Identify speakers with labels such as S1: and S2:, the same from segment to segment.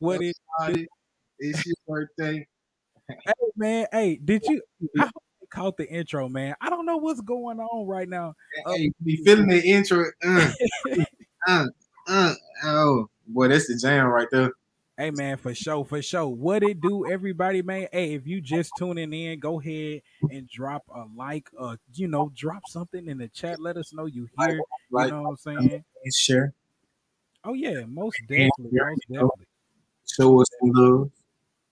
S1: What it?
S2: It's your birthday.
S1: Hey man, hey, did you? I hope you caught the intro, man. I don't know what's going on right now.
S2: Hey, be feeling the intro. Uh, uh, uh, oh, boy, that's the jam right there.
S1: Hey man, for sure, for sure. What it do, everybody, man? Hey, if you just tuning in, go ahead and drop a like, uh, you know, drop something in the chat. Let us know you here. You
S2: Like,
S1: know what I'm saying?
S2: share,
S1: Oh yeah, most definitely, most definitely.
S2: Show us some love.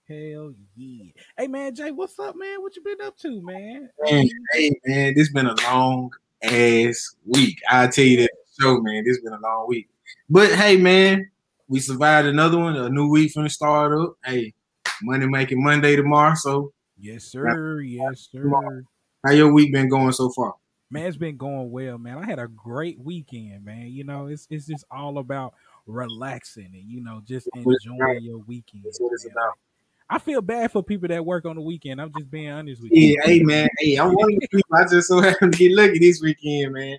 S1: Hell yeah. Hey man, Jay, what's up, man? What you been up to, man?
S2: Man, hey, man, this been a long ass week. I'll tell you that sure, man. This been a long week. But hey, man, we survived another one. A new week from the start up. Hey, money making Monday tomorrow. So,
S1: Yes, sir. Yes, sir.
S2: how your week been going so far?
S1: Man, it's been going well, man. I had a great weekend, man. You know, it's it's just all about relaxing and you know just
S2: That's what it's
S1: enjoying your weekend.
S2: That's what it's
S1: man.
S2: about.
S1: I feel bad for people that work on the weekend. I'm just being honest with you.
S2: Yeah, hey man, hey, I'm one of the people. I just so happened to get lucky this weekend, man.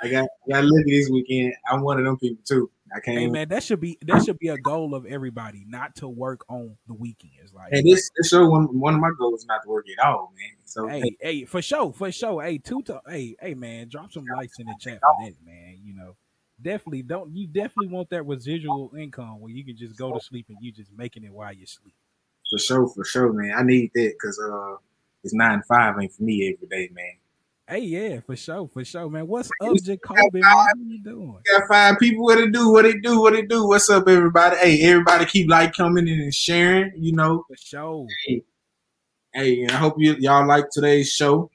S2: I got I got lucky this weekend. I'm one of them people too. I can't.
S1: Hey man, that should be that should be a goal of everybody, not to work on the weekends. Like,
S2: Hey, this this show one one of my goals is not to work at all, man. So
S1: hey, hey, for sure, for sure. Hey, two to hey, hey man, drop some likes in the chat for that, man. You know, definitely don't you definitely want that residual income where you can just go to sleep and you just making it while you sleep.
S2: for sure, for sure, man. I need that because uh, it's nine five ain't for me every day, man.
S1: Hey, yeah, for sure, for sure, man. What's up, Jacoby? What you doing?
S2: Got five people. What it do? What it do? What it do? What's up, everybody? Hey, everybody, keep like coming in and sharing. You know,
S1: For sure.
S2: hey, and I hope you y'all like today's show.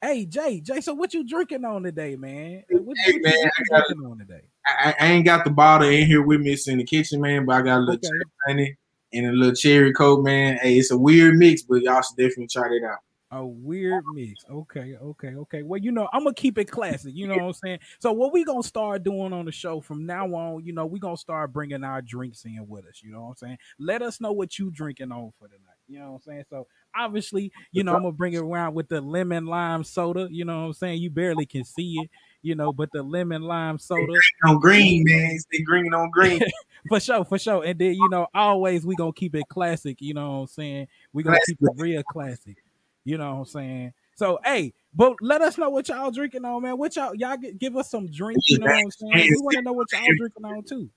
S1: Hey, Jay, Jay. So what you drinking on today, man? What,
S2: Hey,
S1: what
S2: man, I got-
S1: drinking on today?
S2: I, I ain't got the bottle in here with me. It's in the kitchen, man. But I got a little
S1: Okay.
S2: cherry honey and a little cherry coke, man. Hey, it's a weird mix, but y'all should definitely try that out.
S1: A weird mix. Okay, okay, okay. Well, you know, I'm gonna keep it classic. You know what I'm saying? So, what we gonna start doing on the show from now on? You know, we gonna start bringing our drinks in with us. You know what I'm saying? Let us know what you drinking on for the night. You know what I'm saying? So, obviously, you know, I'm gonna bring it around with the lemon lime soda. You know what I'm saying? You barely can see it. You know, but the lemon lime soda
S2: On green, man. Stay green on green.
S1: for sure, for sure. And then you know, always we gonna keep it classic. You know what I'm saying? We gonna keep it real classic. You know what I'm saying? So hey, but let us know what y'all drinking on, man. What y'all y'all give us some drinks. You know what I'm saying? We want to know what y'all drinking on too.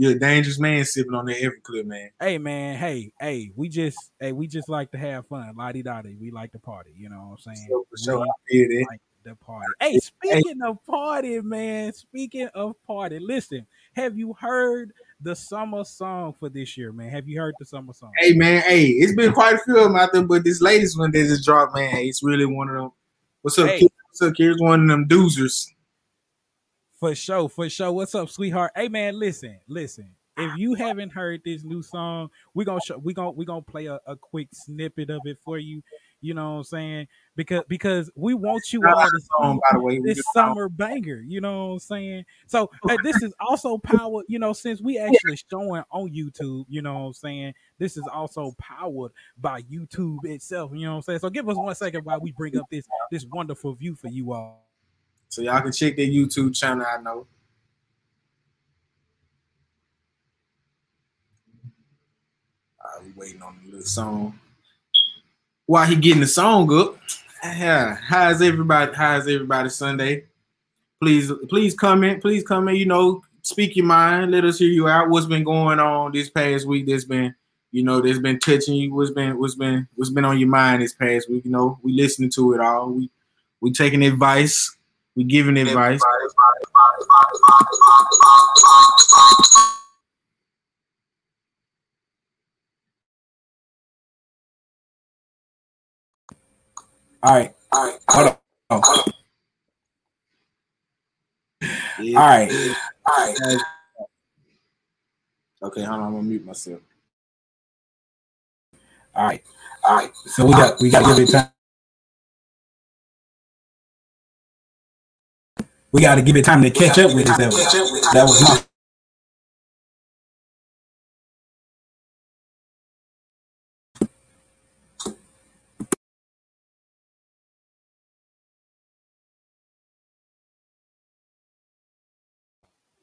S2: You're a dangerous man sipping on that every clip, man.
S1: Hey man, hey, hey, we just hey, we just like to have fun. Lottie dottie. We like to party, you know what I'm saying?
S2: So for sure,
S1: We like the party. Hey, speaking of party, man. Speaking of party, listen. Have you heard the summer song for this year, man? Have you heard the summer song?
S2: Hey man, hey, it's been quite a few of them out there, but this latest one that just dropped, man, it's really one of them. What's up,
S1: Hey.
S2: What's up? It's one of them doozers.
S1: For sure, for sure. What's up, sweetheart? Hey man, listen, listen. If you haven't heard this new song, we're gonna show we gonna we gonna play a, a quick snippet of it for you. You know what I'm saying? Because because we want you all to
S2: Song, by the way,
S1: this summer banger. You know what I'm saying? So uh, this is also powered, you know, since we actually showing on YouTube, you know what I'm saying? This is also powered by YouTube itself. You know what I'm saying? So give us one second while we bring up this this wonderful view for you all.
S2: So y'all can check their YouTube channel. I know. We waiting on the little song. While he getting the song up, yeah. How's everybody? How's everybody Sunday? Please, please comment. Please comment. You know, speak your mind. Let us hear you out. What's been going on this past week? That's been, you know, that's been touching you. What's been, what's been, what's been on your mind this past week? You know, we listening to it all. We, we taking advice. We giving advice. All right. All right. Hold on.
S3: Yeah.
S2: All right. All right. Okay, hold on. I'm gonna mute myself. All right. All right. So we got we got to give it time. We got to give it time to catch up with this. That was, that was my.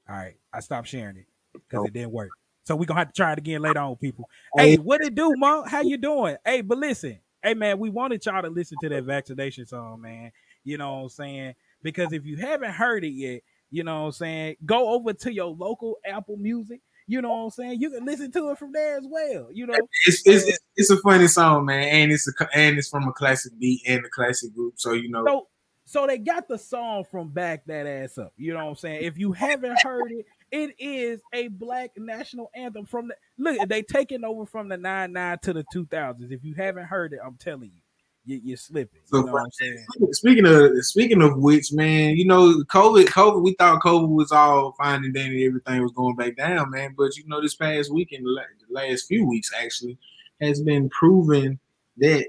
S1: All right, I stopped sharing it. because oh. it didn't work. So we're gonna have to try it again later on, people. Hey, what it do, Monk? How you doing? Hey, but listen, hey man, we wanted y'all to listen to that vaccination song, man. You know what I'm saying? Because if you haven't heard it yet, you know what I'm saying, go over to your local Apple Music. You know what I'm saying? You can listen to it from there as well. You know,
S2: it's it's, it's, a funny song, man, and it's a and it's from a classic beat and a classic group. So you know,
S1: so so they got the song from back that ass up. You know what I'm saying? If you haven't heard it, it is a black national anthem from the look. They taking over from the nine nine to the two thousands. If you haven't heard it, I'm telling you you, are slipping. You know what I'm saying?
S2: Speaking of speaking of which, man, you know, COVID, COVID, we thought COVID was all fine and dandy, everything was going back down, man. But you know, this past weekend, the last few weeks actually, has been proven that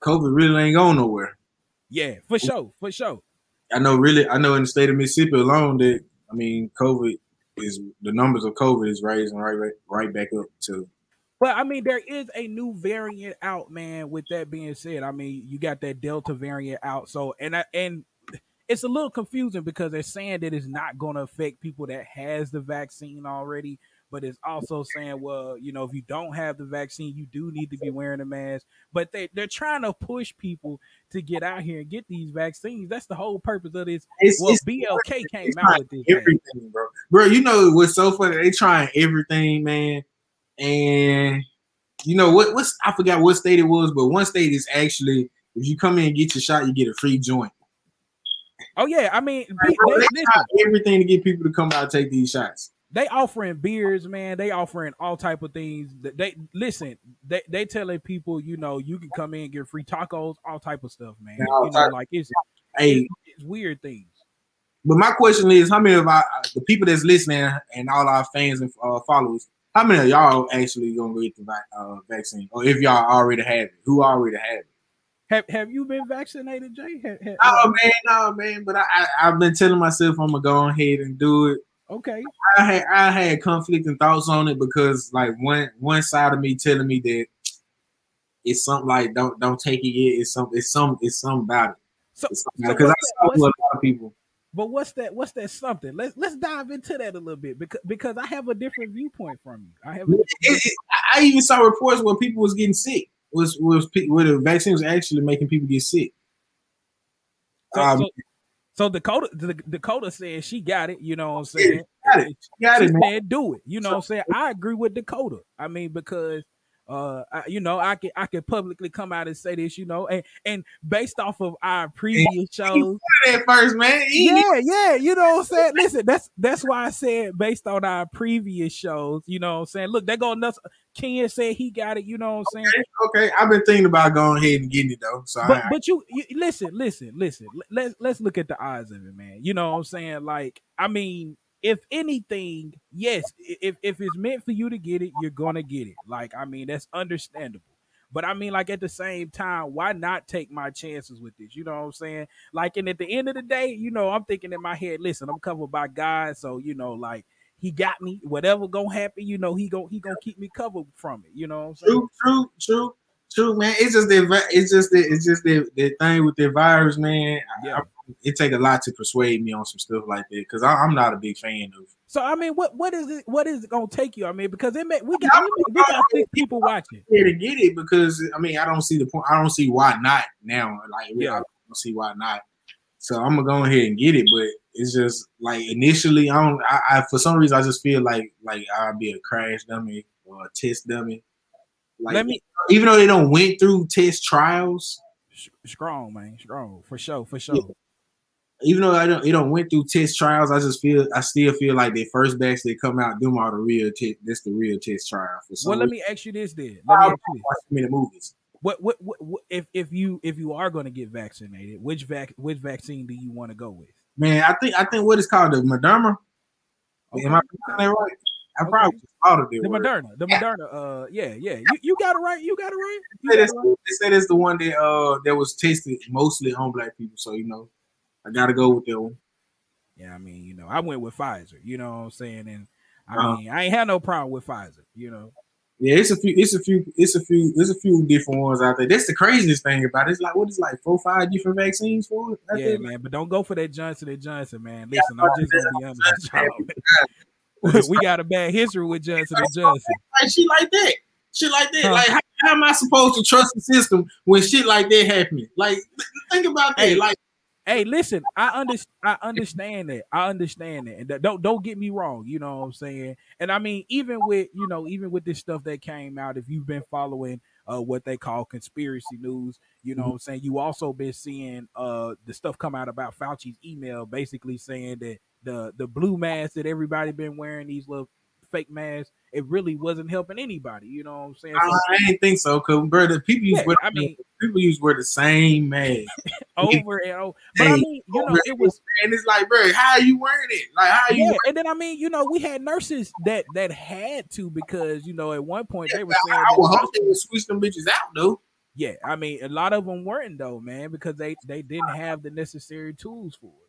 S2: COVID really ain't going nowhere.
S1: Yeah, for sure, for sure.
S2: I know, really, I know in the state of Mississippi alone that I mean, COVID is the numbers of COVID is rising right right back up to
S1: but I mean, there is a new variant out, man. With that being said, I mean, you got that Delta variant out. So, and I, and it's a little confusing because they're saying that it's not going to affect people that has the vaccine already, but it's also saying, well, you know, if you don't have the vaccine, you do need to be wearing a mask. But they they're trying to push people to get out here and get these vaccines. That's the whole purpose of this. It's, well, it's, BLK came out with this,
S2: everything, bro. Bro, you know what's so funny? They trying everything, man and you know what? What's I forgot what state it was, but one state is actually if you come in and get your shot, you get a free joint.
S1: Oh yeah, I mean,
S2: they, they everything to get people to come out and take these shots.
S1: They offering beers, man. They offering all type of things. They listen. They they telling people, you know, you can come in and get free tacos, all type of stuff, man. you know, like it's, hey, it's, it's weird things.
S2: But my question is, how many of our the people that's listening and all our fans and uh, followers, how many of y'all actually gonna get the uh, vaccine, or if y'all already have it? Who already have it?
S1: Have Have you been vaccinated, Jay? Have,
S2: have, oh man, no man. But I, I have been telling myself I'm gonna go ahead and do it.
S1: Okay.
S2: I had I had conflicting thoughts on it because like one one side of me telling me that it's something like don't don't take it yet. It's some it's some it's something about it. So because so I saw a lot of people
S1: but what's that? What's that something? Let's let's dive into that a little bit because because I have a different viewpoint from you. I have. It,
S2: it, I even saw reports where people was getting sick. Was was where the vaccine was actually making people get sick.
S1: So, um, so, so Dakota the, Dakota said she got it. You know what I'm saying?
S2: got it. Got
S1: she
S2: it.
S1: Said, do it. You know what I'm saying? I agree with Dakota. I mean because uh I, you know i can i can publicly come out and say this you know and and based off of our previous shows
S2: at first man?
S1: Yeah yeah you know what i'm saying? Listen that's that's why i said based on our previous shows you know what i'm saying? Look they go nuts ken said he got it you know what i'm saying?
S2: Okay, okay. i've been thinking about going ahead and getting it though so
S1: but, I, but you, you listen listen listen let's let's look at the odds of it man you know what i'm saying? Like i mean if anything, yes, if if it's meant for you to get it, you're gonna get it. Like, I mean, that's understandable. But I mean, like at the same time, why not take my chances with this? You know what I'm saying? Like, and at the end of the day, you know, I'm thinking in my head, listen, I'm covered by God, so you know, like he got me. Whatever gonna happen, you know, he go he gonna keep me covered from it. You know what I'm saying?
S2: True, true, true, true, man. It's just the it's just the it's just the, the thing with the virus, man. Yeah. I, it take a lot to persuade me on some stuff like that because I'm not a big fan of.
S1: So I mean, what what is it? What is it gonna take you? I mean, because it may, we got we, we got six people watching.
S2: Yeah, to get it because I mean, I don't see the point. I don't see why not now. Like, yeah, I don't see why not. So I'm gonna go ahead and get it, but it's just like initially, I don't. I, I for some reason I just feel like like I'll be a crash dummy or a test dummy. Like, Let me, even though they don't went through test trials.
S1: Strong man, strong for sure, for sure. Yeah
S2: even though I don't, it don't went through test trials, I just feel, I still feel like the first batch they come out, them are the real test. This the real test trial for some.
S1: Well, let me ask you this then. Let me ask you
S2: this. movies.
S1: What, what, what, what, if if you if you are going to get vaccinated, which vac which vaccine do you want to go with?
S2: Man, I think I think what is called the Moderna. Okay. Am I that right? I okay. probably
S1: thought of the Moderna. The Moderna. Uh, yeah, yeah. You, you got it right. You got it right. You
S2: they, said right. they said it's the one that uh that was tested mostly on black people. So you know, I gotta go with that one.
S1: Yeah, I mean, you know, I went with Pfizer. You know what I'm saying? And I uh, mean, I ain't had no problem with Pfizer. You know.
S2: Yeah, it's a few, it's a few, it's a few, there's a few different ones out there. That's the craziest thing about it. It's like what is like four, five different vaccines for it.
S1: yeah, man, but don't go for that Johnson and Johnson, man. Listen, yeah, I'm just gonna be honest we got a bad history with Johnson and Johnson.
S2: Like shit like that. Shit like that. Huh. Like how, how, am I supposed to trust the system when shit like that happens? Like think about that. Hey, like
S1: Hey, listen, I understand. I understand that. I understand that. And don't don't get me wrong. You know what I'm saying. And I mean, even with you know, even with this stuff that came out, if you've been following uh, what they call conspiracy news, you know mm-hmm. what I'm saying. You also been seeing uh the stuff come out about Fauci's email, basically saying that the the blue mask that everybody been wearing, these little fake masks, it really wasn't helping anybody. You know what I'm saying?
S2: So, I, didn't think so, cause bro, the people yeah, wear, I mean people use wear the same mask
S1: over and over. But I mean, you know, it was
S2: and it's like, bro, how are you wearing it? Like how you? Yeah,
S1: and then I mean, you know, we had nurses that that had to because you know at one point yeah, they were saying
S2: I, I would hope they would switch them bitches out though.
S1: Yeah, I mean, a lot of them weren't though, man, because they they didn't have the necessary tools for it.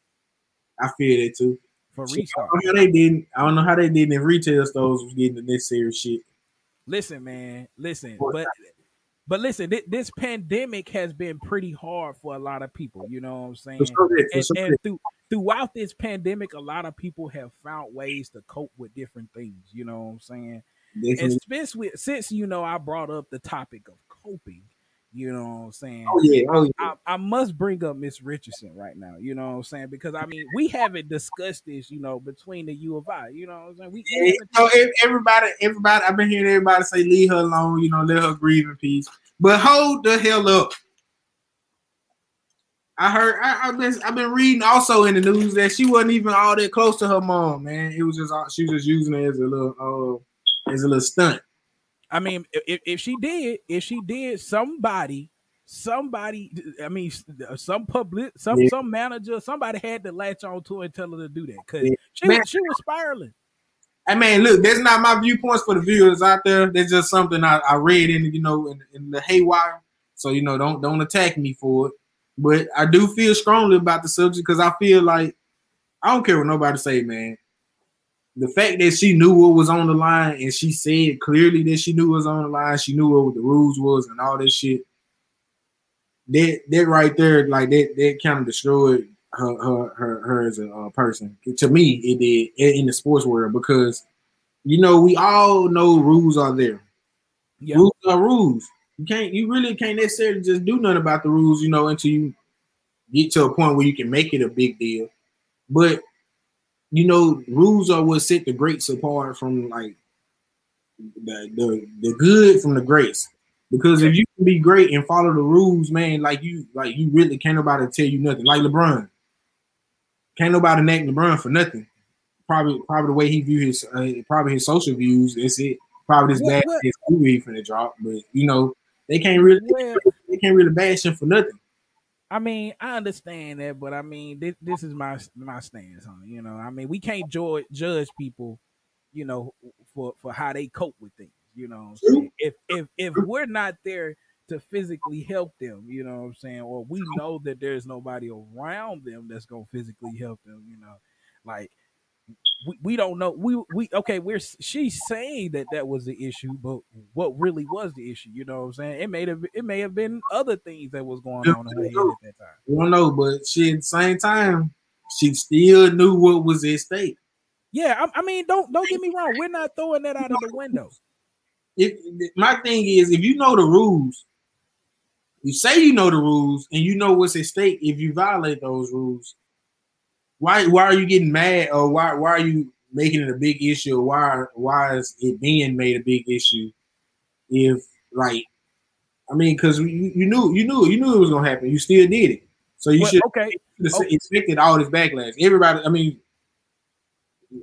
S2: I feel it too
S1: for restart.
S2: I don't know how they didn't. I don't know how they didn't in retail stores was getting the necessary shit.
S1: Listen, man. Listen, but but listen, th- this pandemic has been pretty hard for a lot of people. You know what I'm saying? and, and through, throughout this pandemic, a lot of people have found ways to cope with different things. You know what I'm saying? Definitely. Especially since you know I brought up the topic of coping. You know what I'm saying?
S2: Oh yeah, oh yeah.
S1: I, I must bring up Miss Richardson right now. You know what I'm saying? Because I mean, we haven't discussed this, you know, between the U of I. You know what I'm saying? We,
S2: yeah, you know, everybody, everybody. I've been hearing everybody say, "Leave her alone." You know, let her grieve in peace. But hold the hell up. I heard I, have been I've been reading also in the news that she wasn't even all that close to her mom, man. It was just she was just using it as a little uh as a little stunt.
S1: I mean, if, if she did, if she did, somebody, somebody, I mean, uh, some public, some yeah. some manager, somebody had to latch on to her and tell her to do that because yeah. she Man, was, she was spiraling.
S2: I mean, look, that's not my viewpoints for the viewers out there. That's just something I, I read in, you know, in, in the haywire. So you know, don't don't attack me for it. But I do feel strongly about the subject because I feel like I don't care what nobody say, man the fact that she knew what was on the line and she said clearly that she knew what was on the line, she knew what the rules was and all this shit. That that right there, like that, that kind of destroyed her her her, her as a uh, person. To me, it did in the sports world because you know we all know rules are there. Yep. Rules are rules. You can't you really can't necessarily just do nothing about the rules, you know, until you get to a point where you can make it a big deal. But you know, rules are what set the greats apart from like the the, the good from the greats. Because if you can be great and follow the rules, man, like you like you really can't nobody tell you nothing. Like LeBron, can't nobody name LeBron for nothing. Probably probably the way he view his uh, probably his social views. That's it. Probably this bad his movie for the drop, but you know they can't really they can't really bash him for nothing.
S1: I mean, I understand that, but I mean, this, this is my my stance on it. You know, I mean, we can't judge judge people, you know, for for how they cope with things. You know, if if if we're not there to physically help them, you know what I'm saying, or we know that there's nobody around them that's gonna physically help them, you know, like we, we don't know. We we okay we're she's saying that that was the issue but what really was the issue you know what i'm saying? It may have it may have been other things that was going on in her head at that time.
S2: We don't know but she at the same time she still knew what was at stake.
S1: Yeah I, I mean don't don't get me wrong we're not throwing that out of the window.
S2: If my thing is if you know the rules you say you know the rules and you know what's at stake if you violate those rules why why are you getting mad or why why are you making it a big issue? Or why why is it being made a big issue? If like, I mean, because you, you knew you knew you knew it was gonna happen. You still did it, so you well, should
S1: okay.
S2: okay. Oh. expected all this backlash. Everybody, I mean,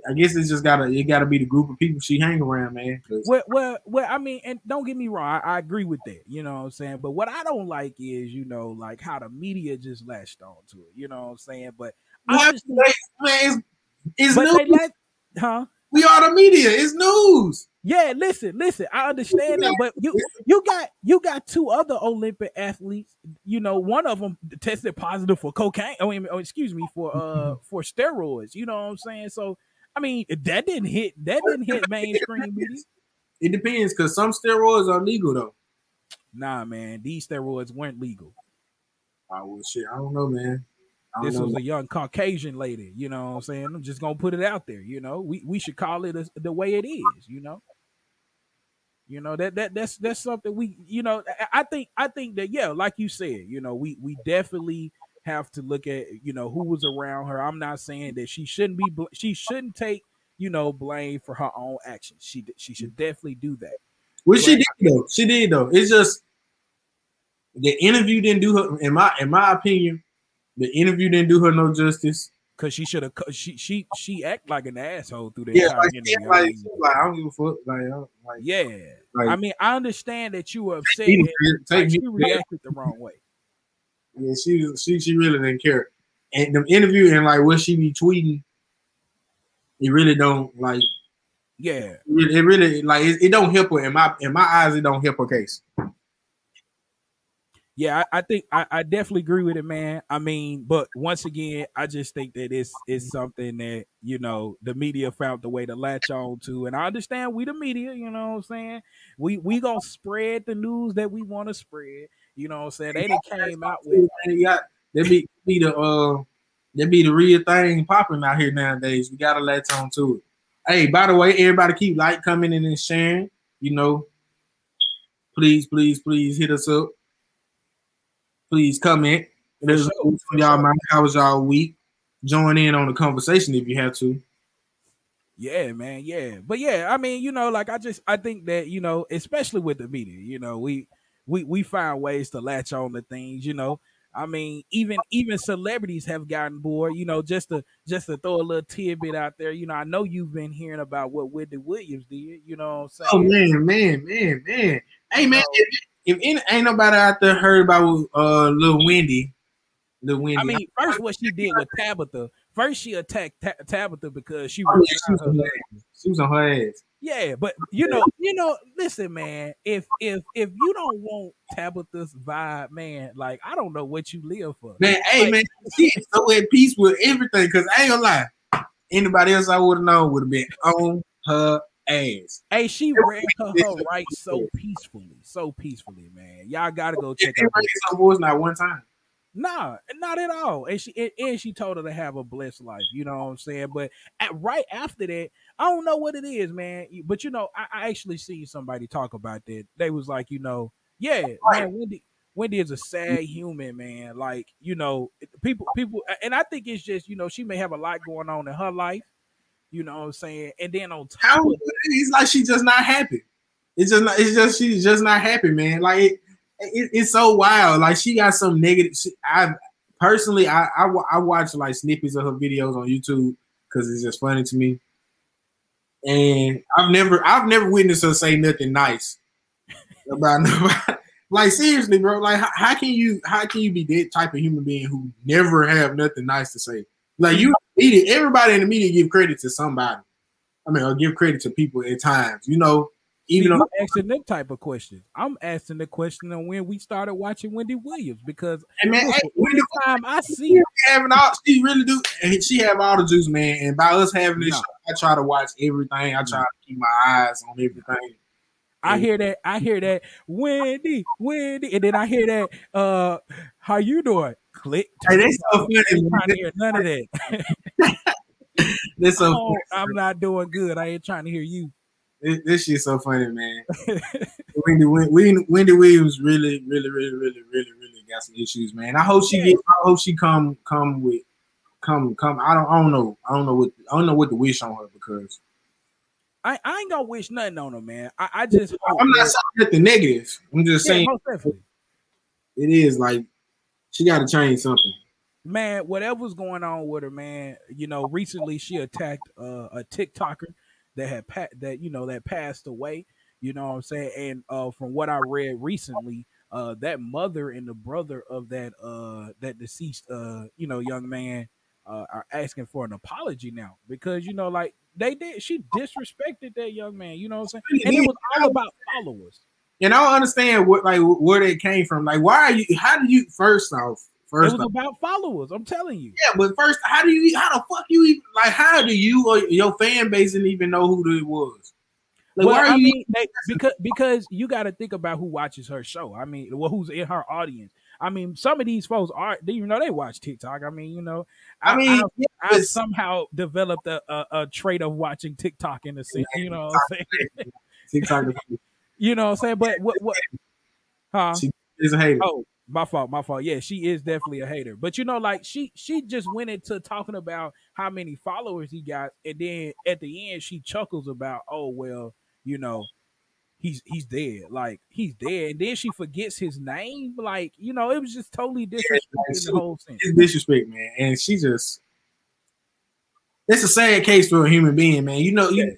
S2: I guess it's just gotta it gotta be the group of people she hang around, man.
S1: Well, well, well. I mean, and don't get me wrong, I, I, agree with that. You know what I'm saying. But what I don't like is, you know, like how the media just latched on to it. You know what I'm saying. But
S2: Man, it's, it's news.
S1: Huh?
S2: We are the media. It's news.
S1: Yeah, listen, listen. I understand that, but you you got you got two other Olympic athletes. You know, one of them tested positive for cocaine. I mean, oh, excuse me, for uh for steroids. You know what I'm saying? So, I mean, that didn't hit that didn't hit mainstream media.
S2: It depends, cause some steroids are legal though.
S1: Nah, man, these steroids weren't legal.
S2: Oh well, shit. I don't know, man.
S1: This was a young Caucasian lady. You know what I'm saying? I'm just gonna put it out there. You know, we we should call it a, the way it is. You know. You know that that that's that's something we you know I think I think that yeah like you said you know we we definitely have to look at you know who was around her. I'm not saying that she shouldn't be she shouldn't take you know blame for her own actions. She she should definitely do that.
S2: Well, but, she did though. She did though. It's just the interview didn't do her in my in my opinion. The interview didn't do her no justice.
S1: Cause she should have, she she she act like an asshole through the
S2: yeah, like, interview. Like, like, I don't give a fuck. Like, like
S1: yeah, like, I mean, I understand that you were upset. And, like, she reacted the wrong way.
S2: Yeah, she she she really didn't care. And the interview and like what she be tweeting, it really don't like.
S1: Yeah,
S2: it, it really like it, it, don't help her in my in my eyes. It don't help her case
S1: yeah, I, I think I, I, definitely agree with it, man. I mean, but once again, I just think that it's it's something that you know the media found the way to latch on to, and I understand we the media, you know what I'm saying. We we gonna spread the news that we want to spread. You know what I'm saying. They done came out with they
S2: got they be be the uh they be the real thing popping out here nowadays. We gotta latch on to it. Hey, by the way, everybody keep like coming in and sharing. You know, please, please, please hit us up please comment. There's sure. y'all mind. How was y'all week? Join in on the conversation if you have to.
S1: Yeah, man. Yeah, but yeah, I mean, you know, like I just I think that you know, especially with the media, you know, we we we find ways to latch on to things. You know, I mean, even even celebrities have gotten bored. You know, just to just to throw a little tidbit out there. You know, I know you've been hearing about what Wendy Williams did. You know, what I'm oh,
S2: saying? Oh man, man, man, man. Hey man, if any, ain't nobody out there heard about uh little Wendy, little Wendy. I
S1: mean, first what she did with Tabitha. First, she attacked Tabitha because she, oh, yeah,
S2: she, was her she was on her ass.
S1: Yeah, but you know, you know, listen, man. If if if you don't want Tabitha's vibe, man, like I don't know what you live for.
S2: Man, hey man, she is so at peace with everything. Cause I ain't gonna lie, anybody else I would have known would have been on her ass.
S1: Hey, she read her, her right so peacefully, so peacefully, man. Y'all gotta go check
S2: out. Her voice not one time.
S1: Nah, not at all. And she and, and, she told her to have a blessed life. You know what I'm saying? But at, right after that, I don't know what it is, man. But you know, I, I actually see somebody talk about that. They was like, you know, yeah, man, Wendy. Wendy is a mm-hmm. sad human, man. Like, you know, people, people, and I think it's just, you know, she may have a lot going on in her life, you know what I'm saying? And then on top, How,
S2: it's like she's just not happy. It's just, not, it's just she's just not happy, man. Like it, it, it's so wild. Like she got some negative. She, I personally, I, I I watch like snippets of her videos on YouTube because it's just funny to me. And I've never, I've never witnessed her say nothing nice about nobody. like seriously, bro. Like how, how, can you, how can you be that type of human being who never have nothing nice to say? Like you, everybody in the media give credit to somebody. I mean, or give credit to people at times. You know, even
S1: asking that type of question. I'm asking the question on when we started watching Wendy Williams because
S2: and man, hey, Wendy, time I see her having all she really do, and she have all the juice, man. And by us having this, no. I try to watch everything. I try to keep my eyes on everything.
S1: I hear that. I hear that. Wendy, Wendy, and then I hear that. Uh, how you doing? Click.
S2: Hey, they so funny. Trying
S1: to hear none of that.
S2: this so oh,
S1: I'm not doing good. I ain't trying to hear you.
S2: This, this shit's so funny, man. Wendy, Wendy, Wendy Williams really, really, really, really, really, really got some issues, man. I hope she yeah. get. I hope she come, come with, come, come. I don't, I don't know. I don't know what, I don't know what to wish on her because.
S1: I, I ain't gonna wish nothing on her, man. I, I just
S2: I'm not saying the negative. I'm just yeah, saying it is like she got to change something.
S1: Man, whatever's going on with her, man. You know, recently she attacked uh, a TikToker that had pa- that you know that passed away. You know what I'm saying? And uh, from what I read recently, uh, that mother and the brother of that uh, that deceased uh, you know young man uh, are asking for an apology now because you know like they did she disrespected that young man. You know what I'm saying? And it was all about followers.
S2: And I don't understand what like where they came from. Like, why are you? How do you? First off, first
S1: it was off, about followers. I'm telling you.
S2: Yeah, but first, how do you? How the fuck you even? Like, how do you or your fan base didn't even know who it was?
S1: Like, well, why are I you? Mean, they, because because you got to think about who watches her show. I mean, well, who's in her audience. I mean, some of these folks are even know they watch TikTok. I mean, you know,
S2: I mean,
S1: I, I somehow developed a, a, a trait of watching TikTok in the sense, you know what I'm saying?
S2: TikTok
S1: You know what I'm saying? But what what huh?
S2: She- is a hater.
S1: Oh, my fault, my fault. Yeah, she is definitely a hater. But you know, like she she just went into talking about how many followers he got, and then at the end she chuckles about, oh well, you know, he's he's dead. Like he's dead. And then she forgets his name. Like, you know, it was just totally disrespectful in the whole sense.
S2: It's disrespect, man. And she just it's a sad case for a human being, man. You know, you know,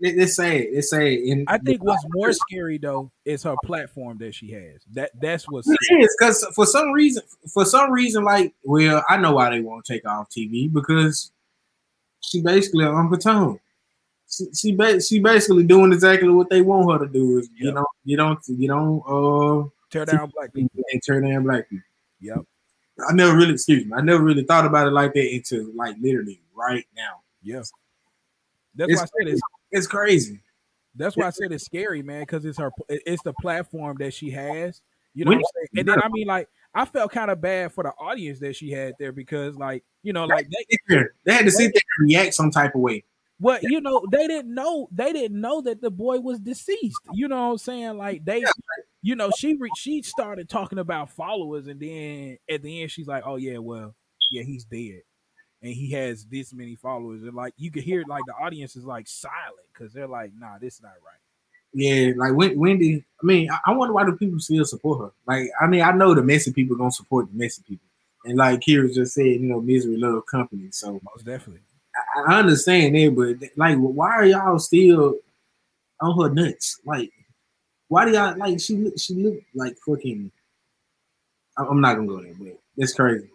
S2: it- it's sad. It's sad. And
S1: I think what's more scary though is her platform that she has. That that's what's
S2: It is because for some reason, for some reason, like, well, I know why they won't take off TV because she basically Uncle Tom. She she, ba- she basically doing exactly what they want her to do. Is you
S1: Yep.
S2: know you don't you don't uh
S1: tear down black people.
S2: and turn down black people.
S1: Yep.
S2: I never really excuse me. I never really thought about it like that until like literally right now.
S1: Yeah. That's
S2: It's
S1: why I said it's
S2: It's crazy.
S1: That's why I said it's scary, man, because it's her it's the platform that she has. You know what I'm saying? And then I mean like I felt kind of bad for the audience that she had there because like, you know, like they
S2: They had to sit there and react some type of way.
S1: Well, you know, they didn't know they didn't know that the boy was deceased. You know what I'm saying? Like they you know, she re- she started talking about followers and then at the end she's like, "Oh yeah, well, yeah, he's dead." And he has this many followers and like you could hear like the audience is like silent cuz they're like, "Nah, this is not right."
S2: Yeah, like Wendy. I mean, I, I wonder why do people still support her? Like, I mean, I know the messy people gonna support the messy people, and like Kira just said, you know, misery love company. So
S1: Most definitely.
S2: I, understand that, but like, why are y'all still on her nuts? Like, why do y'all like? She look, she look like fucking. I'm not gonna go there, but that's crazy.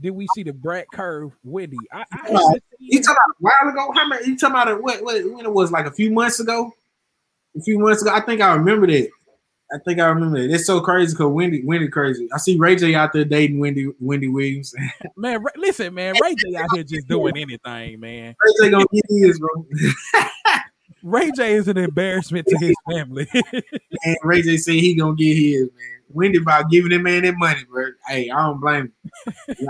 S1: did we see the Brad Curve Wendy? I, I.
S2: You talking about a while ago? How many? You talking about it? What, what? When it was like a few months ago? A few months ago, I think I remember that. I think I remember that. It's so crazy because Wendy, Wendy crazy. I see Ray J out there dating Wendy, Wendy Williams.
S1: Man, Ray- listen, man, Ray J out here just doing anything, man.
S2: Ray J gonna get his, bro.
S1: Ray J is an embarrassment to his family.
S2: And Ray J said he gonna get his, man. Wendy about giving that man that money, bro. Hey, I don't blame him.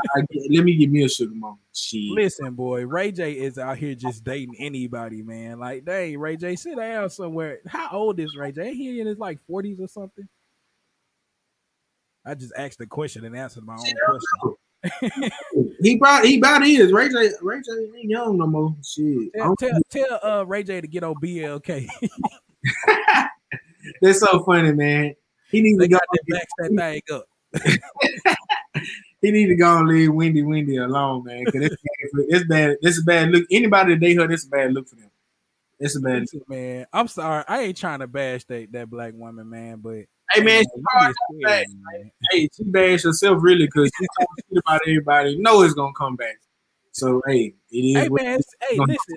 S2: Let me give me a sugar mama. Shit.
S1: listen, boy, Ray J is out here just dating anybody, man. Like, dang, Ray J, sit down somewhere. How old is Ray J? Ain't He in his like forties or something. I just asked the question and answered my own question.
S2: He about he about his. Ray J Ray J ain't young no more. Shit.
S1: Tell, tell, tell uh, Ray J to get on BLK.
S2: That's so funny, man. He needs
S1: they
S2: to go.
S1: to backs that thing up.
S2: He need to go and leave Wendy Wendy alone, man. Cause it's bad. It's bad. It's a bad look. Anybody that date her, it's a bad look for them. It's a bad.
S1: Listen, man, I'm sorry. I ain't trying to bash that, that black woman, man, but
S2: Hey man,
S1: man,
S2: she
S1: man.
S2: hey, she bash herself really because she talking about everybody. Know it's gonna come back. So hey, it is.
S1: Hey man, hey, listen.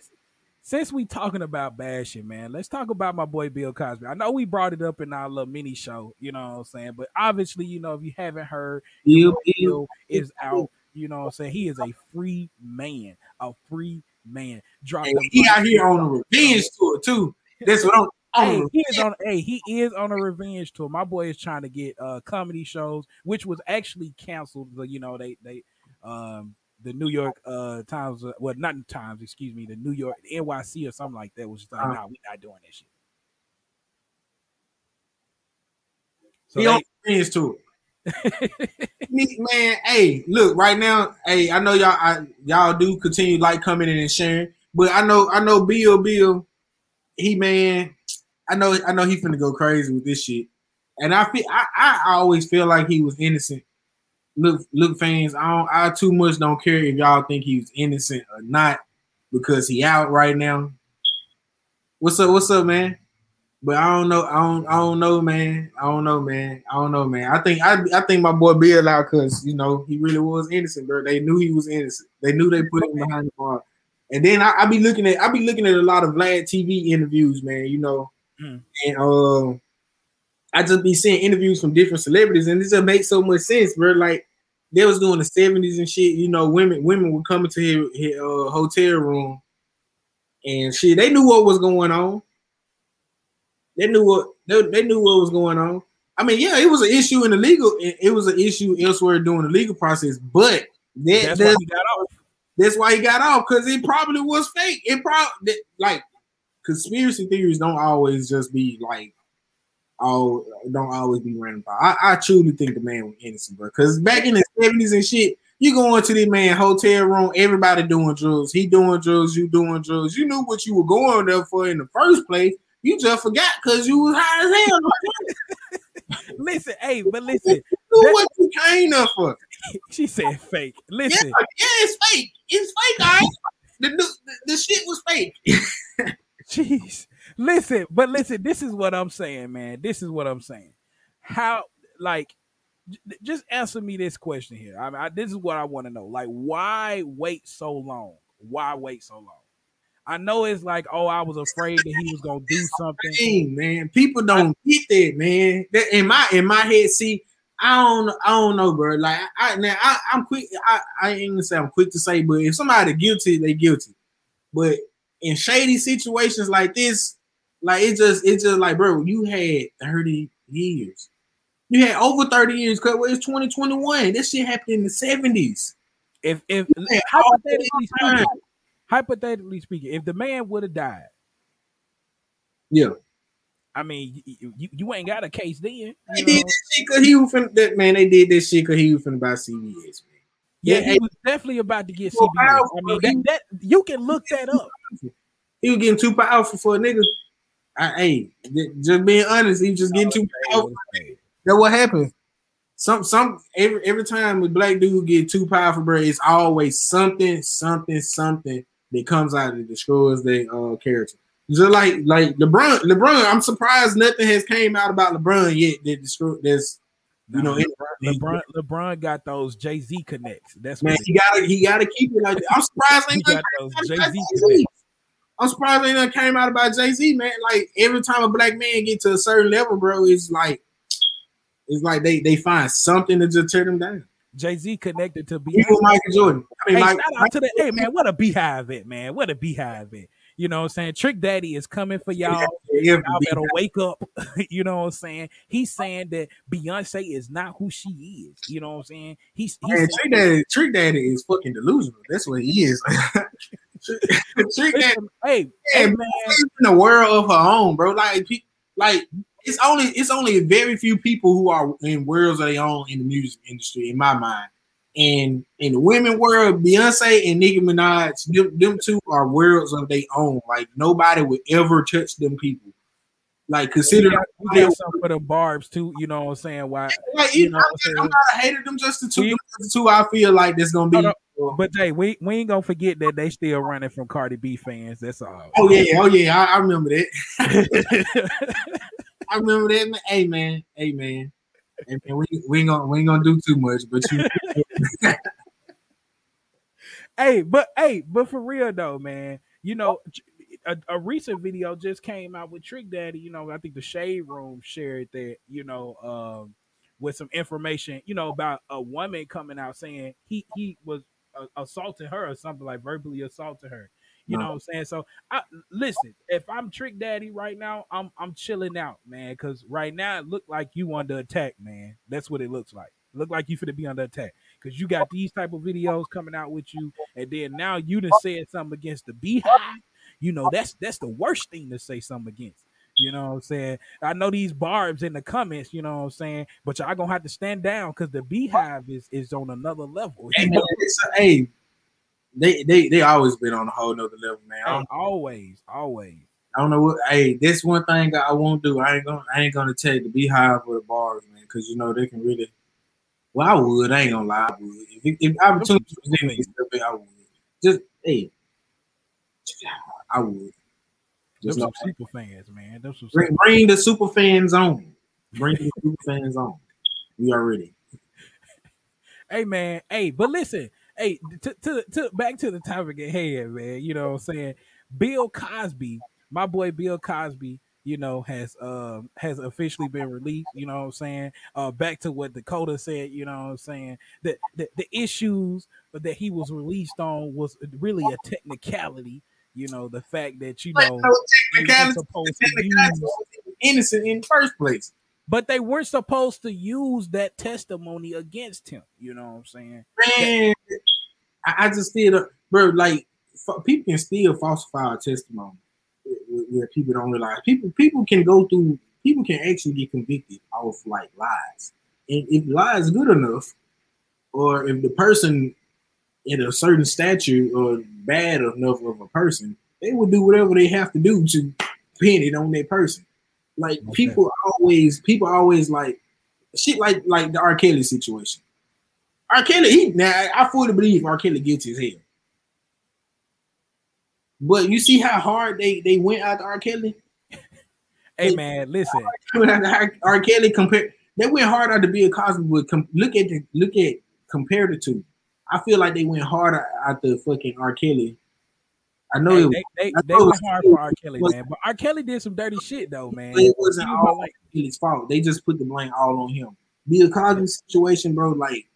S1: Since we talking about bashing, man, let's talk about my boy Bill Cosby. I know we brought it up in our little mini show, you know what I'm saying? But obviously, you know, if you haven't heard,
S2: Bill,
S1: is out. You know what I'm saying? He is a free man, a free man. Dropped
S2: hey, he out here on a revenge tour too. That's what I'm.
S1: Hey, he is on. Hey, he is on a revenge tour. My boy is trying to get uh comedy shows, which was actually canceled. But you know, they they um the New York uh Times, uh, well not Times, excuse me, the New York NYC or something like that was just like,
S2: Uh-huh.
S1: nah, we not doing that shit. So
S2: He on revenge tour. Me, man, hey, look, right now, hey, I know y'all I, y'all do continue like coming in and sharing, but I know I know Bill Bill, he man, I know I know he finna go crazy with this shit. And I feel I, I always feel like he was innocent. Look, look, fans, I don't I too much don't care if y'all think he's innocent or not because he out right now. What's up? What's up, man? But I don't know. I don't. I don't know, man. I don't know, man. I don't know, man. I think I. I think my boy Bill out because you know he really was innocent, bro. They knew he was innocent. They knew they put him behind the bar. And then I, I be looking at. I be looking at a lot of Vlad TV interviews, man. You know,
S1: Mm.
S2: and uh, I just be seeing interviews from different celebrities, and this just makes so much sense, bro. Like they was doing the seventies and shit. You know, women women were coming to his, his uh, hotel room, and shit. They knew what was going on. They knew what they, they knew what was going on. I mean, yeah, it was an issue in the legal. It, it was an issue elsewhere during the legal process, but that,
S1: That's why he got off.
S2: that's why he got off because it probably was fake. It probably like conspiracy theories don't always just be like all don't always be random. I, I truly think the man was innocent, bro. Because back in the seventies and shit, you go into the man hotel room, everybody doing drugs. He doing drugs, you doing drugs. You knew what you were going there for in the first place. You just forgot because you was high as hell.
S1: Listen, hey, but listen,
S2: you knew what you came there for.
S1: she said fake.
S2: Yeah,
S1: Listen,
S2: yeah, it's fake. It's fake, all right? the, the, the shit was fake.
S1: Jeez. Listen, but listen, this is what I'm saying, man. This is what I'm saying. How, like, j- just answer me this question here. I mean, I, this is what I want to know. Like, why wait so long? Why wait so long? I know it's like, oh, I was afraid that he was gonna do something.
S2: thing, man. People don't get that, man. That in my in my head, see, I don't I don't know, bro. Like I now I, I'm quick. I, I ain't gonna say I'm quick to say, but if somebody guilty, they guilty. But in shady situations like this, like it just it's just like, bro, you had 30 years. You had over 30 years because it's 2021. This shit happened in the 70s.
S1: If if hypothetically speaking, hypothetically speaking, if the man would have died,
S2: Yeah.
S1: I mean, you, you, you ain't got a case then.
S2: They
S1: you
S2: did
S1: know?
S2: this shit because he was finna, that man, they did this shit because he was finna buy CBS, man.
S1: Yeah,
S2: Yeah,
S1: he was definitely about to get
S2: Well,
S1: CBS. I mean, that, that you can look that up.
S2: he was getting too powerful for a nigga. I, ain't just being honest, he just getting too powerful. That what happened. Some some every every time a black dude get too powerful, bro, it's always something, something, something that comes out that destroys their uh character. Just like like LeBron, LeBron, I'm surprised nothing has came out about LeBron yet that destroy that's you know
S1: Nah, LeBron, LeBron got those Jay Z connects. That's
S2: man,
S1: what
S2: he gotta he gotta keep it like that. I'm surprised
S1: he got those Jay Z connects.
S2: Jay-Z. I'm surprised ain't nothing came out about Jay Z, man. Like every time a black man get to a certain level, bro, it's like it's like they they find something to just tear them down.
S1: Jay Z connected to
S2: Even
S1: Beyonce.
S2: Michael Jordan. I
S1: Hey,
S2: mean, Mike,
S1: shout out to the hey man, what a beehive it, man. What a beehive it. You know what I'm saying? Trick Daddy is coming for y'all.
S2: yeah,
S1: Y'all better wake up. you know what I'm saying? He's saying that Beyonce is not who she is. You know what I'm saying? He's, he's
S2: man,
S1: saying-
S2: Trick Daddy, Trick Daddy is fucking delusional. That's what he is.
S1: Listen, hey,
S2: Yeah,
S1: hey
S2: man. in a world of her own, bro. Like, pe- like it's only it's only very few people who are in worlds of their own in the music industry, in my mind. And in the women world, Beyonce and Nicki Minaj, them, them two are worlds of their own. Like nobody would ever touch them people. Like consider
S1: got, we got some for the barbs too. You know what I'm saying? Why?
S2: like
S1: you know I'm
S2: I'm, not a hater. Them just the two. Just the two I feel like that's gonna be.
S1: Hold But hey, we, we ain't gonna forget that they still running from Cardi B fans. That's all.
S2: Oh yeah, oh yeah, I, I remember that. I remember that. Man. Hey man, hey man, hey, man we, we ain't gonna we ain't gonna do too much, but you
S1: hey, but hey, but for real though, man, you know, a, a recent video just came out with Trick Daddy. You know, I think the Shade Room shared that. You know, um, with some information, you know, about a woman coming out saying he he was uh, assaulting her or something like verbally assaulting her. You know what I'm saying? So, I, listen, if I'm Trick Daddy right now, I'm I'm chilling out, man, because right now it look like you under attack, man. That's what it looks like. Look like you finna be under attack because you got these type of videos coming out with you, and then now you done said something against the Beehive. You know that's that's the worst thing to say something against. You know what I'm saying? I know these barbs in the comments, you know what I'm saying, but y'all gonna have to stand down because the Beehive is is on another level.
S2: hey, man, it's a- hey, they they they always been on a whole nother level, man.
S1: Hey, always, always.
S2: I don't know what. Hey, this one thing I won't do. I ain't gonna I ain't gonna take the beehive or the barbs, man, because you know they can really. Well, I would. I ain't gonna lie. I would. If, if opportunity was in I would. Just hey, I would.
S1: Those
S2: Just
S1: some
S2: know,
S1: super fans, man. Those some
S2: bring, bring the super fans on. Bring the super fans on. We are ready.
S1: hey man, hey, but listen, hey, to, to to back to the topic at hand, man. You know what I'm saying? Bill Cosby, my boy Bill Cosby, you know, has um has officially been released, you know what I'm saying? Uh back to what Dakota said, you know what I'm saying? The the, the issues that he was released on was really a technicality, you know, the fact that you know
S2: no
S1: he was supposed to use
S2: innocent in the first place.
S1: but they weren't supposed to use that testimony against him. You know what I'm saying?
S2: Man, I, I just feel, bro, like f- people can still falsify a testimony where people don't realize. People, people can go through. People can actually get convicted off like lies, and if lies good enough, or if the person in a certain stature or bad enough of a person, they will do whatever they have to do to pin it on that person. Like
S1: Okay.
S2: people always, people always like shit like like the R. Kelly situation. R. Kelly, he now I fully believe R. Kelly guilty as hell. But you see how hard they they went after R. Kelly.
S1: Hey man, listen.
S2: R. R. Kelly compared. They went hard after Bill Cosby. But com- look at the look at compare the two. I feel like they went harder after the fucking R. Kelly. I know
S1: Hey,
S2: it,
S1: they they, they
S2: know
S1: went hard for R. Kelly,
S2: was-
S1: man. But R. Kelly did some dirty shit though, man.
S2: it wasn't all
S1: like,
S2: Kelly's fault. They just put the blame all on him. Bill Cosby situation, bro, like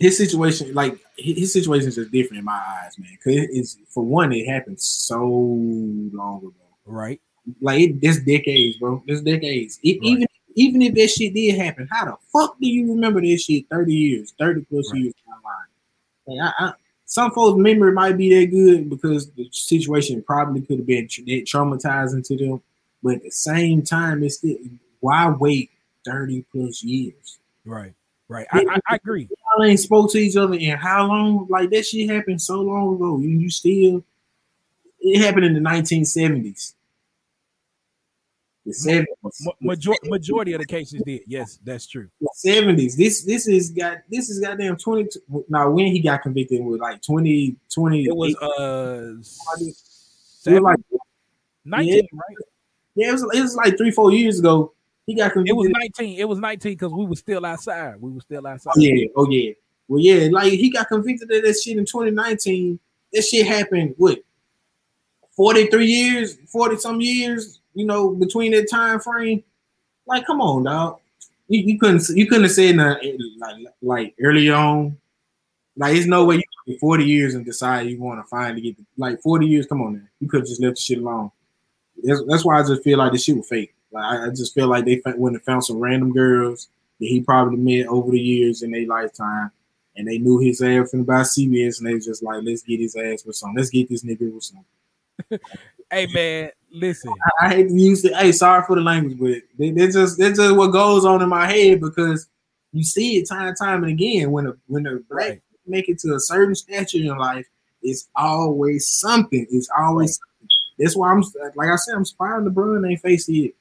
S2: his situation, like his his situation is just different in my eyes, man. Cause it's for one, it happened so long ago.
S1: right.
S2: Like it, this decades, bro. This decades. It,
S1: Right.
S2: Even even if that shit did happen, how the fuck do you remember this shit 30 years, 30 plus
S1: Right.
S2: years down? Like, I, I, some folks' memory might be that good because the situation probably could have been traumatizing to them. But at the same time, it's still why wait 30 plus years?
S1: Right. Right. I, I, I agree.
S2: Y'all ain't spoke to each other in how long? Like that shit happened so long ago. You, you still it happened in the 1970s. The 70s.
S1: Ma- major- majority of the cases did. Yes, that's true.
S2: seventies. This this is got this is goddamn twenty. Now when he got convicted was like 20, 20
S1: It was uh
S2: it was like
S1: 19, right?
S2: yeah, it was it was like three four years ago. He got convicted.
S1: It was 19. It was 19 because we were still outside. We were still outside.
S2: oh yeah, oh yeah. Well yeah, like he got convicted of that shit in twenty nineteen. That shit happened what forty three years, forty some years. You know between that time frame. Like come on, dog. You, you couldn't you couldn't have said nothing eh, like like early on. Like, there's no way you can be 40 years and decide you want to finally get the, like 40 years. Come on, man. You could just left the shit alone. That's, that's why I just feel like the shit was fake. Like, I, I just feel like they went and found some random girls that he probably met over the years in their lifetime, and they knew his ass from about CBS, and they was just like, let's get his ass with something. Let's get this nigga with something.
S1: Hey man, listen.
S2: I, I hate to use it. Hey, sorry for the language, but they, that's just that's just what goes on in my head because you see it time and time and again when a when a black
S1: Right.
S2: make it to a certain stature in life, it's always something. It's always something. That's why I'm like I said, I'm surprised LeBron ain't faced it.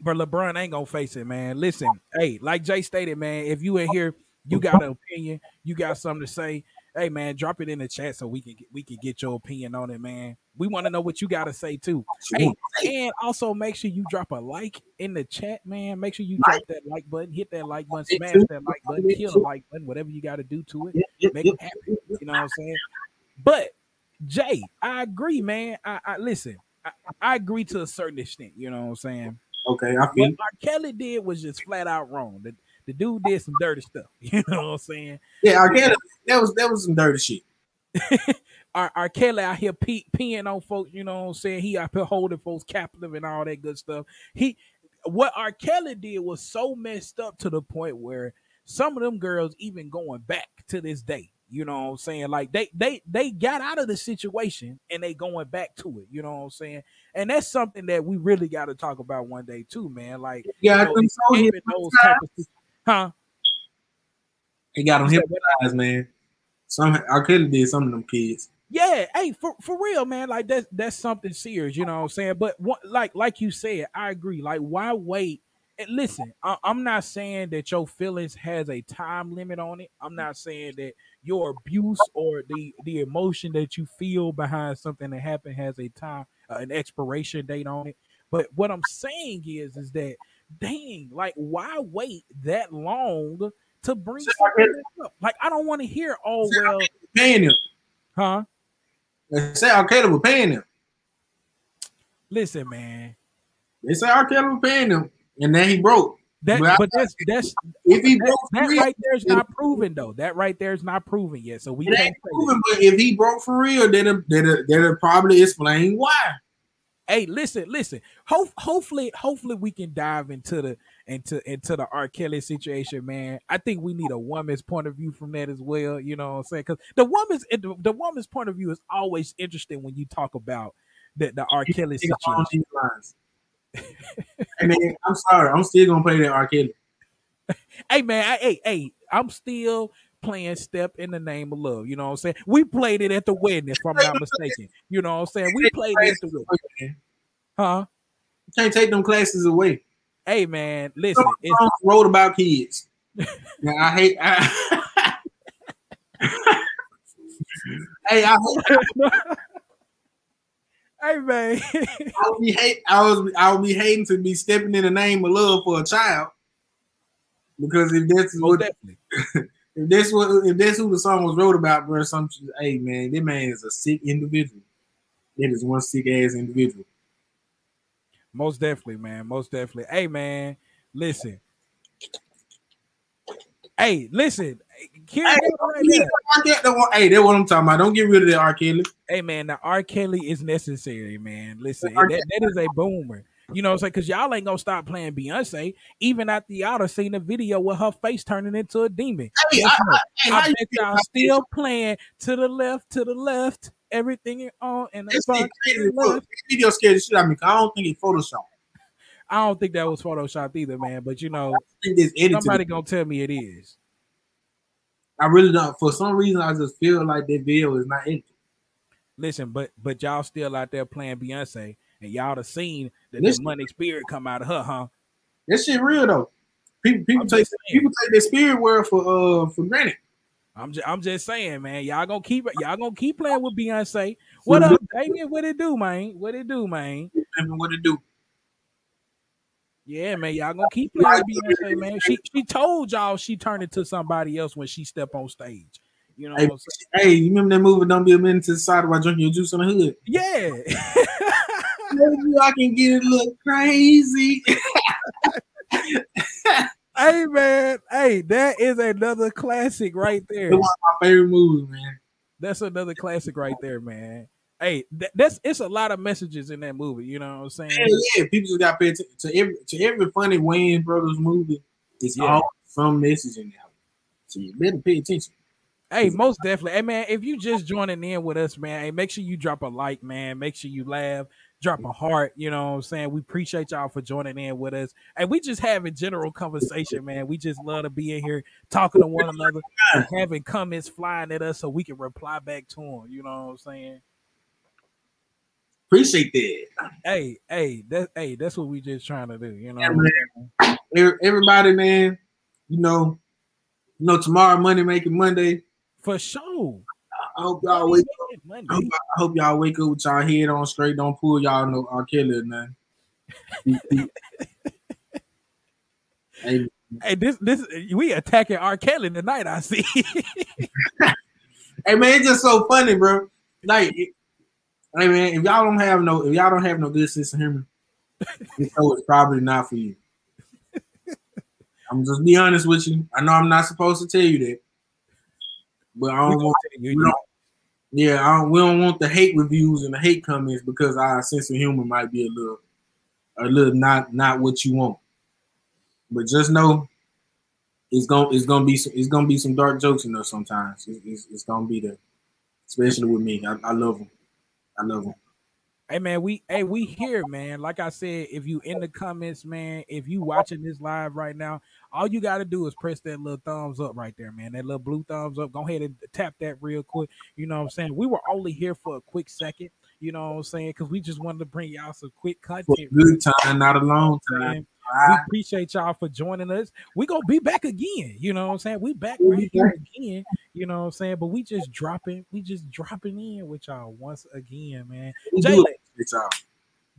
S1: But LeBron ain't gonna face it, man. Listen, hey, like Jay stated, man, if you in here, you got an opinion, you got something to say. Hey man, drop it in the chat so we can get, we can get your opinion on it, man. We want to know what you got to say too. Hey, and also make sure you drop a like in the chat, man. Make sure you drop that like button, hit that like button, smash that like button, kill the like button, whatever you got to do to it. Make it happen. You know what I'm saying? But Jay, I agree, man. I, I listen. I, I agree to a certain extent. You know what I'm saying?
S2: Okay, I feel
S1: What R. Kelly did was just flat out wrong. The, the dude did some dirty stuff. You know what I'm saying?
S2: yeah. Get it. That was that was some dirty shit.
S1: R. R. Kelly out here pe- peeing on folks. You know what I'm saying? He out here holding folks captive and all that good stuff. He, what R. Kelly did was so messed up to the point where some of them girls even going back to this day. You know what I'm saying? Like they they they got out of the situation and they going back to it. You know what I'm saying? And that's something that we really got to talk about one day too, man. Like
S2: Yeah,
S1: you know, escaping those type of huh?
S2: He got
S1: You
S2: hypnotized, man. Some R. Kelly did some of them kids.
S1: Yeah, hey, for, for real, man. Like that's that's something serious, you know what I'm saying? But what like like you said, I agree. Like, why wait? And listen, I, I'm not saying that your feelings has a time limit on it. I'm not saying that your abuse or the the emotion that you feel behind something that happened has a time uh, an expiration date on it. But what I'm saying is is that dang, like why wait that long to bring
S2: So
S1: something up? Like I don't want to hear, oh well,
S2: Paying him.
S1: huh?
S2: They say R. Kelly was paying him.
S1: Listen, man.
S2: They say R. Kelly was paying him, and then he broke.
S1: That,
S2: Well,
S1: but that's that's
S2: If he
S1: that,
S2: broke for
S1: that
S2: real,
S1: right there is not proven though. That right there is not proven yet. So we
S2: it
S1: can't
S2: ain't proven, but if he broke for real, then it, then it, then it probably explain why.
S1: Hey, listen, listen. Hope, hopefully, hopefully we can dive into the into into the R. Kelly situation, man. I think we need a woman's point of view from that as well. You know what I'm saying? Because the woman's the, the woman's point of view is always interesting when you talk about the, the R. Kelly situation.
S2: hey man, I'm sorry. I'm still gonna play that R. Kelly.
S1: hey man, I, hey, hey, I'm still playing Step in the Name of Love. You know what I'm saying? We played it at the wedding, if I'm not mistaken. You know what I'm saying? We played it at the wedding. Huh?
S2: You can't take them classes away.
S1: Hey man, listen.
S2: It's wrote about kids. now, I hate I, Hey, I
S1: Hey man.
S2: I would be hate I was I would be hating to be stepping in the name of love for a child. Because if that's what if that's what if that's who the song was wrote about, bro, some hey man, that man is a sick individual. That is one sick ass individual.
S1: Most definitely, man. Most definitely. Hey man, listen. Hey, listen.
S2: Hey, right hey, that's what I'm talking about. Don't get rid of the R. Kelly.
S1: Hey man, the R. Kelly is necessary, man. Listen, that, that is a boomer. You know what I'm saying? Because y'all ain't gonna stop playing Beyonce, even after y'all seen the video with her face turning into a demon. I, I, I, I bet y'all still playing to the left, to the left, everything on and
S2: the left. video scared the shit out of me. I don't think it's Photoshop.
S1: I don't think that was photoshopped either, man. But you know, somebody gonna tell me it is.
S2: I really don't. For some reason, I just feel like that video is not edited.
S1: Listen, but but y'all still out there playing Beyonce, and y'all have seen that the money spirit come out of her, huh?
S2: That shit real though. People people take people take their spirit word for uh for granted.
S1: I'm just I'm just saying, man. Y'all gonna keep y'all gonna keep playing with Beyonce. What up, Damien? What it do, man? What it do, man?
S2: What it do?
S1: Yeah, man. Y'all gonna keep playing with Beyonce, man. She she told y'all she turned into somebody else when she stepped on stage. You know,
S2: hey, hey, you remember that movie? Don't be a minute to the side while drinking your juice in the hood.
S1: Yeah.
S2: Maybe I can get a little crazy.
S1: hey man, hey, that is another classic right there.
S2: It's one of my favorite movies, man.
S1: That's another classic right there, man. Hey, that, that's it's a lot of messages in that movie. You know what I'm saying?
S2: Yeah, yeah. people just got to pay attention to every to every funny Wayans Brothers movie. It's yeah. all some message in there, so you better pay attention.
S1: Hey, most definitely. Hey man, if you just joining in with us, man, hey, make sure you drop a like, man. Make sure you laugh, drop a heart. You know what I'm saying? We appreciate y'all for joining in with us. And we just having general conversation, man. We just love to be in here talking to one another, having comments flying at us so we can reply back to them. You know what I'm saying?
S2: Appreciate that.
S1: Hey, hey, that hey, that's what we just trying to do, you know.
S2: Yeah, Everybody, man, you know, you know, tomorrow Monday making Monday.
S1: For sure.
S2: I hope y'all wake up. I hope, I hope, y'all wake up with y'all head on straight. Don't pull y'all no R. Kelly or nothing.
S1: hey, hey, this this we attacking R. Kelly tonight. I see.
S2: hey man, it's just so funny, bro. Like, hey man, if y'all don't have no, if y'all don't have no good sense of humor, this show is probably not for you. I'm just be honest with you. I know I'm not supposed to tell you that, but I don't want you. Don't, yeah, I don't, we don't want the hate reviews and the hate comments because our sense of humor might be a little, a little not not what you want. But just know, it's gonna it's gonna be some, it's gonna be some dark jokes in there sometimes. It's, it's, it's gonna be there, especially with me. I, I love them. I love them.
S1: Hey man, we hey we here, man. Like I said, if you in the comments, man, if you watching this live right now, all you got to do is press that little thumbs up right there, man. That little blue thumbs up. Go ahead and tap that real quick. You know what I'm saying? We were only here for a quick second. You know what I'm saying? Because we just wanted to bring y'all some quick content.
S2: good time, not a long time.
S1: We appreciate y'all for joining us. We gonna be back again. You know what I'm saying? We back right here again. You know what I'm saying? But we just dropping, we just dropping in with y'all once again, man. Jay,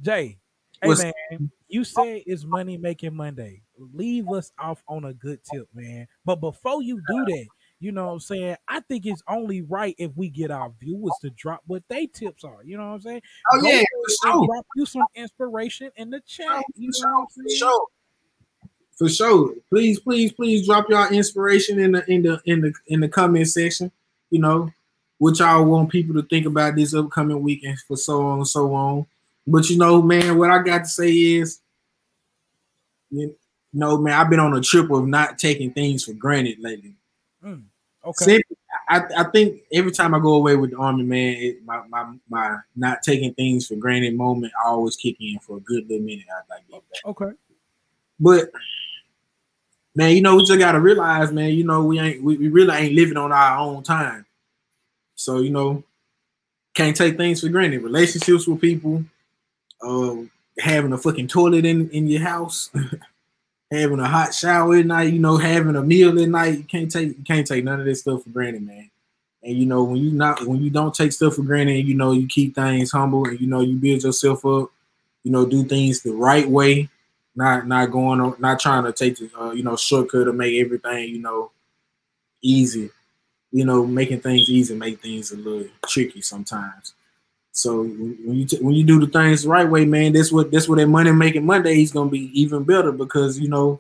S1: Jay, hey What's, man, you say it's money making Monday. Leave us off on a good tip, man. But before you do that, you know what I'm saying? I think it's only right if we get our viewers to drop what they tips are. You know what I'm saying?
S2: Oh Go yeah, for
S1: sure. Drop you some inspiration in the chat. Oh, you know
S2: for sure. For sure. Please, please, please drop y'all inspiration in the in the in the in the comment section. You know, what y'all want people to think about this upcoming weekend for so on and so on. But you know, man, what I got to say is, you know, man, I've been on a trip of not taking things for granted lately.
S1: Mm, okay.
S2: I, I think every time I go away with the army, man, it, my, my my not taking things for granted moment, I always kick in for a good little minute. I.
S1: Okay.
S2: But man, you know, we just gotta realize, man, you know, we ain't we, we really ain't living on our own time. So, you know, can't take things for granted. Relationships with people, uh, having a fucking toilet in, in your house, having a hot shower at night, you know, having a meal at night. You can't take you can't take none of this stuff for granted, man. And you know, when you not when you don't take stuff for granted, you know, you keep things humble and you know you build yourself up, you know, do things the right way, not not going on, not trying to take the uh, you know shortcut to make everything you know easy. You know, making things easy make things a little tricky sometimes. So when you t- when you do the things the right way, man, that's what that's what that money making Monday is gonna be even better because you know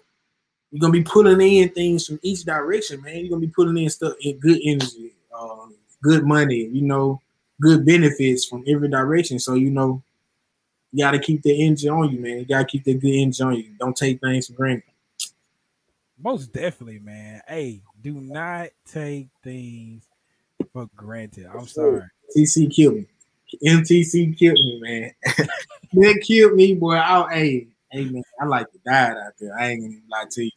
S2: you're gonna be pulling in things from each direction, man. You're gonna be pulling in stuff in good energy, uh, good money, you know, good benefits from every direction. So you know you got to keep the engine on you, man. You got to keep the good engine on you. Don't take things for granted.
S1: Most definitely, man. Hey, do not take things for granted. I'm sorry.
S2: TC killed me. MTC killed me, man. they killed me, boy. I, hey, hey, man, I like to die out there. I ain't gonna lie to you.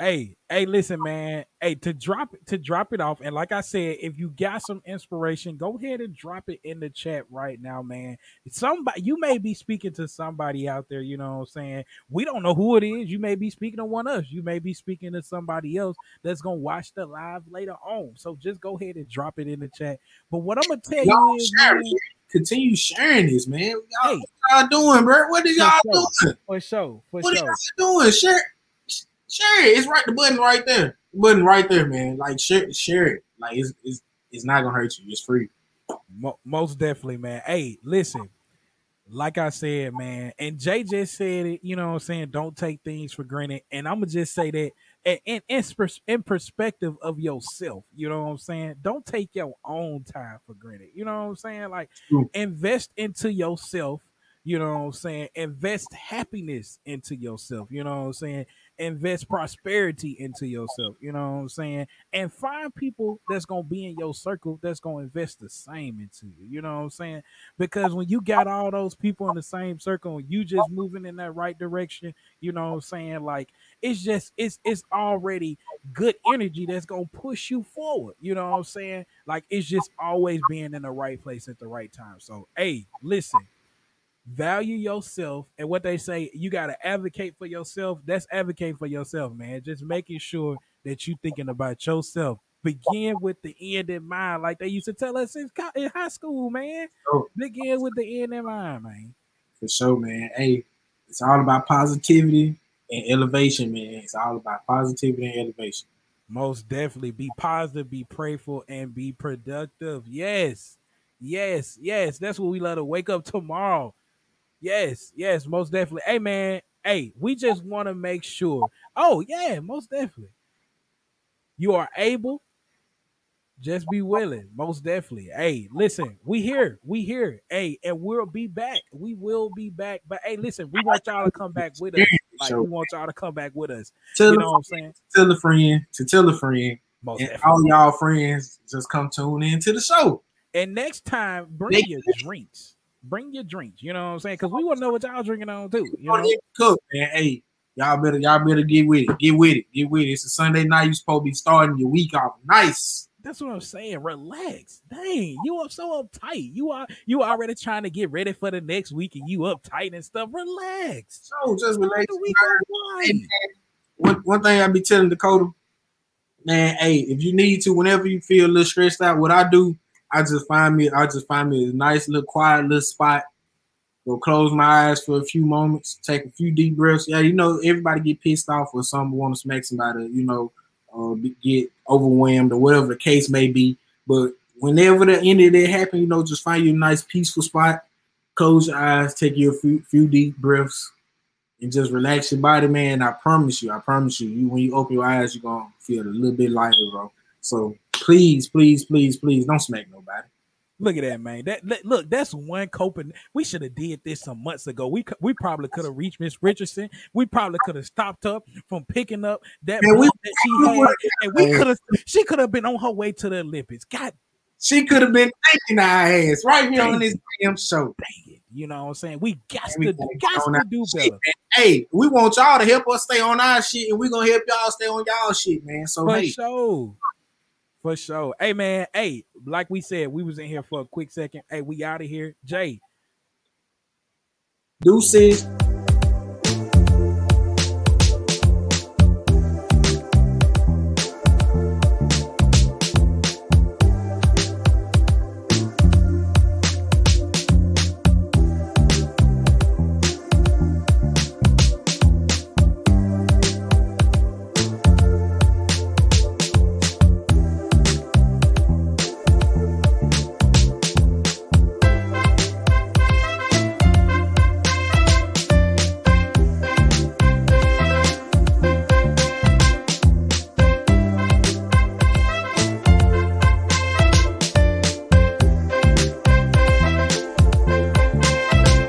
S1: Hey, hey, listen, man. Hey, to drop it, to drop it off, and like I said, if you got some inspiration, go ahead and drop it in the chat right now, man. Somebody, you may be speaking to somebody out there. You know what I'm saying? We don't know who it is. You may be speaking to one of us. You may be speaking to somebody else that's gonna watch the live later on. So just go ahead and drop it in the chat. But what I'm gonna tell y'all you is, man,
S2: continue sharing this, man. Y'all, hey, what y'all doing, bro? What are y'all doing?
S1: For sure, for
S2: what
S1: sure.
S2: What are y'all doing? Share share it. It's right the button right there. The button right there, man. Like share share it. Like it's it's it's not gonna hurt you. It's free.
S1: Most definitely, man. Hey, listen. Like I said, man, and Jay just said it. You know what I'm saying? Don't take things for granted. And I'm gonna just say that in, in, in perspective of yourself. You know what I'm saying? Don't take your own time for granted. You know what I'm saying? Like invest into yourself. You know what I'm saying? Invest happiness into yourself. You know what I'm saying? Invest prosperity into yourself. You know what I'm saying? And find people that's gonna be in your circle that's gonna invest the same into you. You know what I'm saying? Because when you got all those people in the same circle you just moving in that right direction, you know what I'm saying? Like it's just it's it's already good energy that's gonna push you forward. You know what I'm saying? Like it's just always being in the right place at the right time. So hey, listen, value yourself and what they say you got to advocate for yourself. That's advocate for yourself man. Just making sure that you thinking about yourself. Begin with the end in mind like they used to tell us in, high school man. Oh. begin with the end in mind man.
S2: For sure man. Hey it's all about positivity and elevation man. It's all about positivity and elevation.
S1: Most definitely. Be positive be prayerful and be productive. Yes. Yes yes. That's what we let to wake up tomorrow Yes, yes, most definitely. Hey man, hey, we just want to make sure. Oh, yeah, most definitely. You are able. Just be willing, most definitely. Hey, listen, we here, we here. Hey, and we'll be back. We will be back. But hey, listen, we want y'all to come back with us. Like, we want y'all to come back with us. Tell you know what I'm saying?
S2: Tell a friend to tell a friend. Most and definitely. all y'all friends just come tune in to the show.
S1: And next time, bring your drinks bring your drinks. You know what I'm saying? Because we want to know what y'all drinking on too. You know,
S2: cook man. Hey, y'all better y'all better get with it. Get with it. Get with it. It's a Sunday night. You supposed to be starting your week off nice.
S1: That's what I'm saying. Relax. Dang, you are so uptight. You are you already trying to get ready for the next week, and you uptight and stuff. Relax.
S2: So just relax. One, one thing I be telling Dakota, man. Hey, if you need to, whenever you feel a little stressed out, what I do I just find me, I just find me a nice little quiet little spot. Go close my eyes for a few moments, take a few deep breaths. Yeah, you know, everybody get pissed off or some want to smack somebody, you know, uh, get overwhelmed or whatever the case may be. But whenever the end of that happen, you know, just find you a nice peaceful spot, close your eyes, take your few, few deep breaths, and just relax your body, man. I promise you, I promise you, you when you open your eyes, you're gonna feel a little bit lighter, bro. So please, please, please, please don't smack nobody.
S1: Look at that, man. That, that- look, that's one coping. We should have did this some months ago. We we probably could have reached Miss Richardson. We probably could have stopped her from picking up that
S2: Man, we-
S1: that she had, and we could have. She could have been on her way to the Olympics. God
S2: She could have been taking our ass right here on this damn show.
S1: dang it! You know what I'm saying? We got to got to do
S2: shit,
S1: better.
S2: man. Hey, we want y'all to help us stay on our shit, and we're gonna help y'all stay on y'all shit, man. So
S1: For
S2: hey,
S1: sure. For sure. Hey man, hey, like we said, we was in here for a quick second. Hey, we out of here. Jay,
S2: deuces.